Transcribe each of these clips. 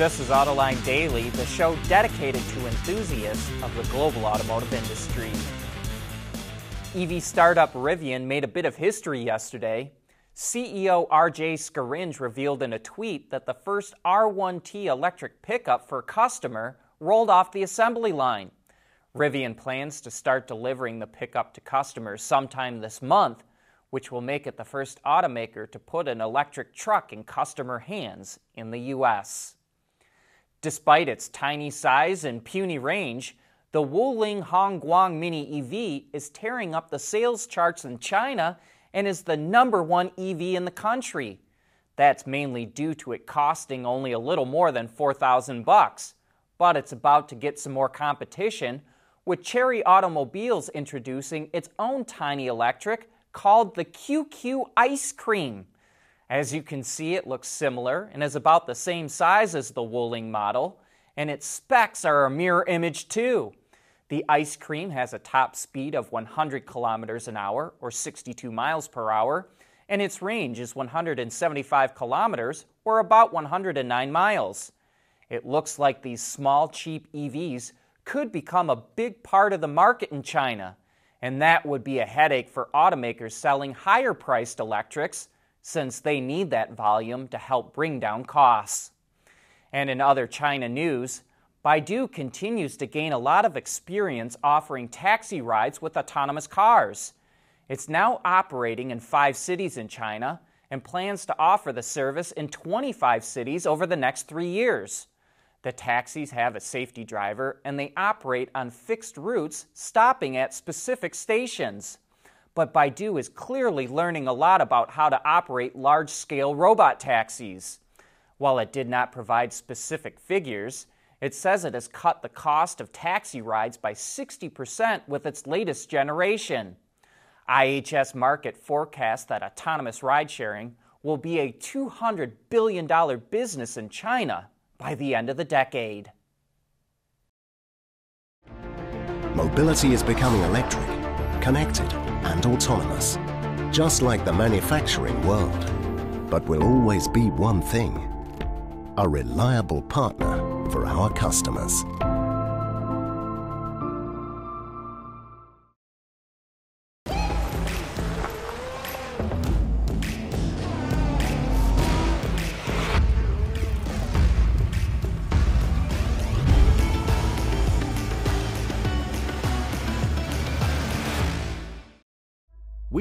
This is Autoline Daily, the show dedicated to enthusiasts of the global automotive industry. EV startup Rivian made a bit of history yesterday. CEO RJ Scaringe revealed in a tweet that the first R1T electric pickup for a customer rolled off the assembly line. Rivian plans to start delivering the pickup to customers sometime this month, which will make it the first automaker to put an electric truck in customer hands in the U.S. Despite its tiny size and puny range, the Wuling Hongguang Mini EV is tearing up the sales charts in China and is the number one EV in the country. That's mainly due to it costing only a little more than 4,000 bucks. But it's about to get some more competition with Chery Automobiles introducing its own tiny electric called the QQ Ice Cream. As you can see, it looks similar and is about the same size as the Wuling model, and its specs are a mirror image too. The ice cream has a top speed of 100 kilometers an hour or 62 miles per hour, and its range is 175 kilometers or about 109 miles. It looks like these small, cheap EVs could become a big part of the market in China, and that would be a headache for automakers selling higher priced electrics since they need that volume to help bring down costs. And in other China news, Baidu continues to gain a lot of experience offering taxi rides with autonomous cars. It's now operating in five cities in China and plans to offer the service in 25 cities over the next three years. The taxis have a safety driver and they operate on fixed routes, stopping at specific stations but Baidu is clearly learning a lot about how to operate large scale robot taxis. While it did not provide specific figures, it says it has cut the cost of taxi rides by 60% with its latest generation. IHS Markit forecasts that autonomous ride sharing will be a $200 billion business in China by the end of the decade. Mobility is becoming electric, connected and autonomous, just like the manufacturing world. But will always be one thing, a reliable partner for our customers.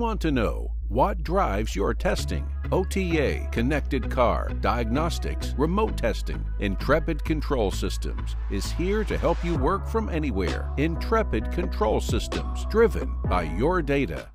Want to know what drives your testing. OTA, connected car, diagnostics, remote testing. Intrepid Control Systems is here to help you work from anywhere. Intrepid Control Systems, driven by your data.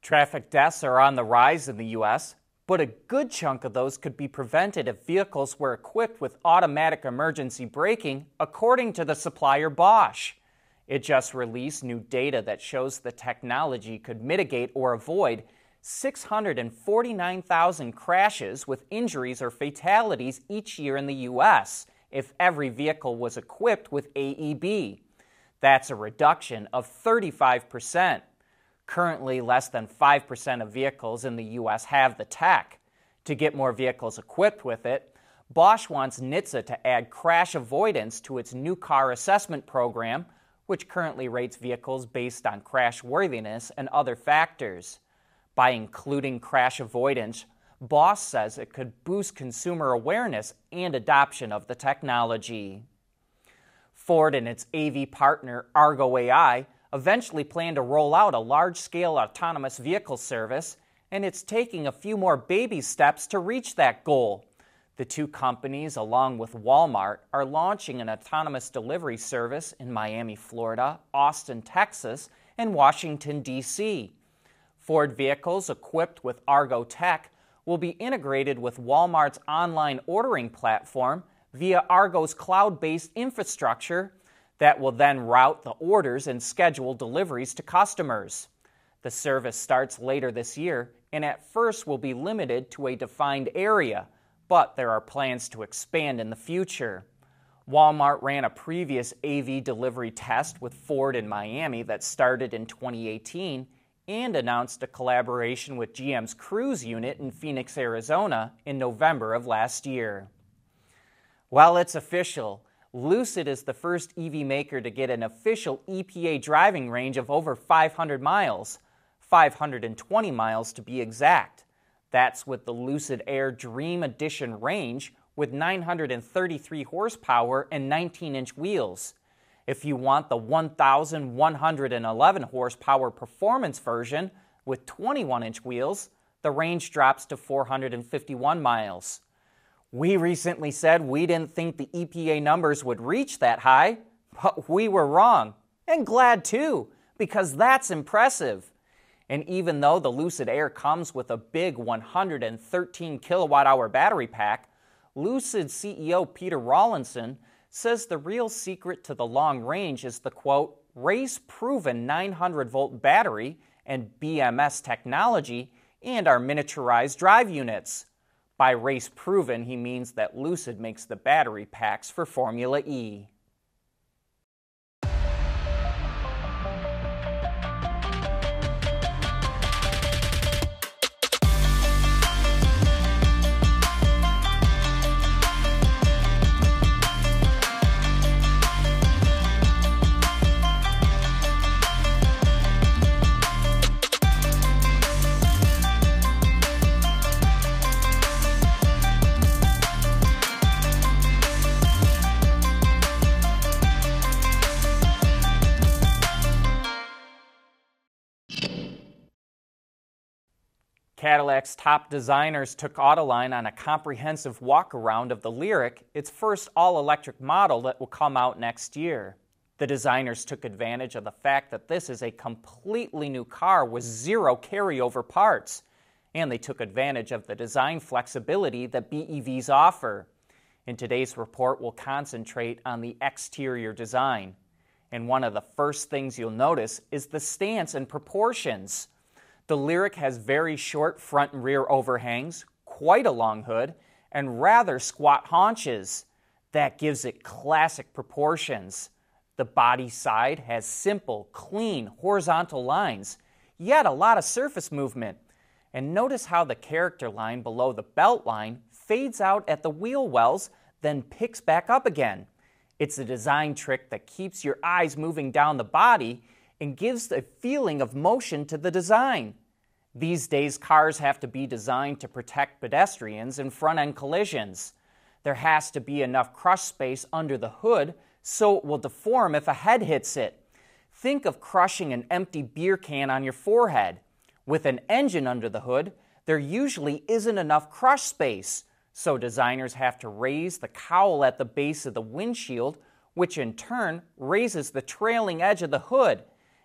Traffic deaths are on the rise in the U.S., but a good chunk of those could be prevented if vehicles were equipped with automatic emergency braking, according to the supplier Bosch. It just released new data that shows the technology could mitigate or avoid 649,000 crashes with injuries or fatalities each year in the U.S. if every vehicle was equipped with AEB. That's a reduction of 35%. Currently, less than 5% of vehicles in the U.S. have the tech. To get more vehicles equipped with it, Bosch wants NHTSA to add crash avoidance to its new car assessment program which currently rates vehicles based on crash worthiness and other factors. By including crash avoidance, Bosch says it could boost consumer awareness and adoption of the technology. Ford and its AV partner Argo AI eventually plan to roll out a large scale autonomous vehicle service, and it's taking a few more baby steps to reach that goal. The two companies, along with Walmart, are launching an autonomous delivery service in Miami, Florida, Austin, Texas, and Washington, D.C. Ford vehicles equipped with Argo Tech will be integrated with Walmart's online ordering platform via Argo's cloud based infrastructure that will then route the orders and schedule deliveries to customers. The service starts later this year and at first will be limited to a defined area but there are plans to expand in the future. Walmart ran a previous AV delivery test with Ford in Miami that started in 2018, and announced a collaboration with GM's Cruise unit in Phoenix, Arizona in November of last year. Well, it's official. Lucid is the first EV maker to get an official EPA driving range of over 500 miles, 520 miles to be exact. That's with the Lucid Air Dream Edition range with 933 horsepower and 19 inch wheels. If you want the 1,111 horsepower performance version with 21 inch wheels, the range drops to 451 miles. We recently said we didn't think the EPA numbers would reach that high, but we were wrong. And glad too, because that's impressive. And even though the Lucid Air comes with a big 113 kilowatt hour battery pack, Lucid CEO Peter Rawlinson says the real secret to the long range is the quote, race proven 900 volt battery and BMS technology and our miniaturized drive units. By race proven, he means that Lucid makes the battery packs for Formula E. Cadillac's top designers took Autoline on a comprehensive walk around of the Lyriq, its first all electric model that will come out next year. The designers took advantage of the fact that this is a completely new car with zero carryover parts, and they took advantage of the design flexibility that BEVs offer. In today's report, we'll concentrate on the exterior design. And one of the first things you'll notice is the stance and proportions. The Lyriq has very short front and rear overhangs, quite a long hood, and rather squat haunches. That gives it classic proportions. The body side has simple, clean, horizontal lines, yet a lot of surface movement. And notice how the character line below the belt line fades out at the wheel wells, then picks back up again. It's a design trick that keeps your eyes moving down the body and gives a feeling of motion to the design. These days, cars have to be designed to protect pedestrians in front end collisions. There has to be enough crush space under the hood so it will deform if a head hits it. Think of crushing an empty beer can on your forehead. With an engine under the hood, there usually isn't enough crush space, so designers have to raise the cowl at the base of the windshield, which in turn raises the trailing edge of the hood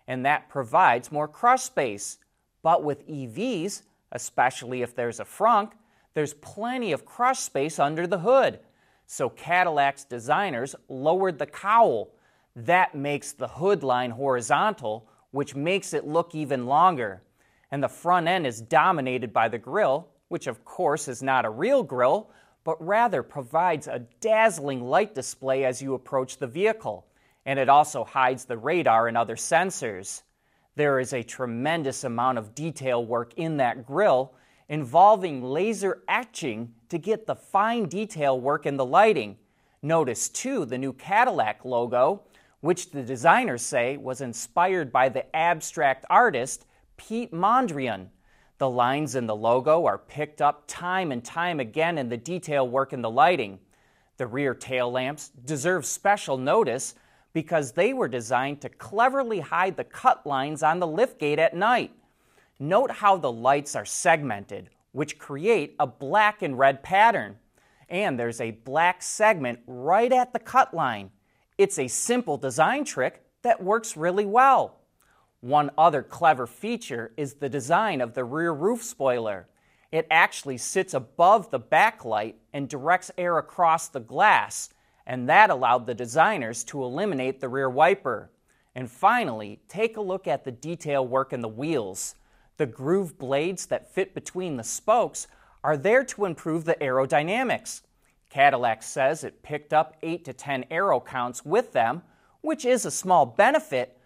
and that provides more crush space. But with EVs, especially if there's a frunk, there's plenty of crush space under the hood. So Cadillac's designers lowered the cowl. That makes the hood line horizontal, which makes it look even longer. And the front end is dominated by the grille, which of course is not a real grille, but rather provides a dazzling light display as you approach the vehicle and it also hides the radar and other sensors. There is a tremendous amount of detail work in that grille involving laser etching to get the fine detail work in the lighting. Notice, too, the new Cadillac logo, which the designers say was inspired by the abstract artist Piet Mondrian. The lines in the logo are picked up time and time again in the detail work in the lighting. The rear tail lamps deserve special notice because they were designed to cleverly hide the cut lines on the liftgate at night. Note how the lights are segmented, which create a black and red pattern. And there's a black segment right at the cut line. It's a simple design trick that works really well. One other clever feature is the design of the rear roof spoiler. It actually sits above the backlight and directs air across the glass, and that allowed the designers to eliminate the rear wiper. And finally, take a look at the detail work in the wheels. The groove blades that fit between the spokes are there to improve the aerodynamics. Cadillac says it picked up 8 to 10 aero counts with them, which is a small benefit,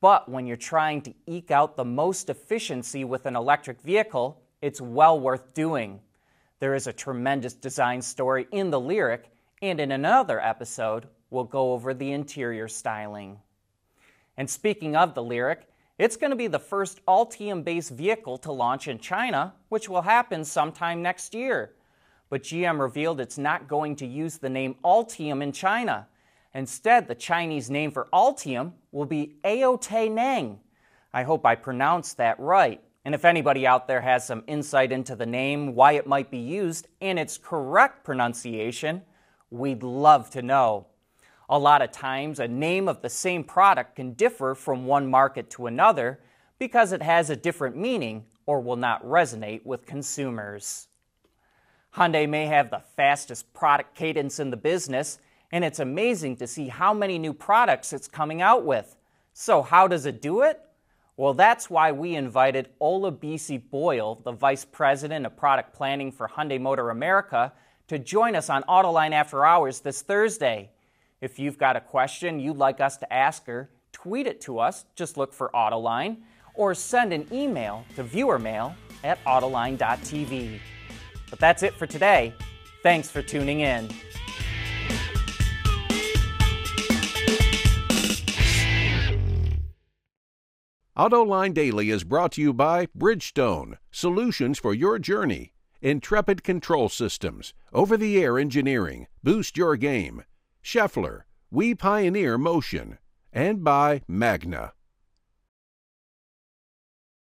But when you're trying to eke out the most efficiency with an electric vehicle, it's well worth doing. There is a tremendous design story in the Lyriq, and in another episode, we'll go over the interior styling. And speaking of the Lyriq, it's going to be the first Ultium based vehicle to launch in China, which will happen sometime next year. But GM revealed it's not going to use the name Ultium in China. Instead, the Chinese name for Ultium will be Aote Neng. I hope I pronounced that right. And if anybody out there has some insight into the name, why it might be used, and its correct pronunciation, we'd love to know. A lot of times, a name of the same product can differ from one market to another because it has a different meaning or will not resonate with consumers. Hyundai may have the fastest product cadence in the business, and it's amazing to see how many new products it's coming out with. So, how does it do it? Well, that's why we invited Olabisi Boyle, the Vice President of Product Planning for Hyundai Motor America, to join us on Autoline After Hours this Thursday. If you've got a question you'd like us to ask her, tweet it to us, just look for Autoline, or send an email to viewermail at autoline.tv. But that's it for today. Thanks for tuning in. AutoLine Daily is brought to you by Bridgestone, solutions for your journey, Intrepid Control Systems, over the air engineering, boost your game, Schaeffler, we pioneer motion, and by Magna.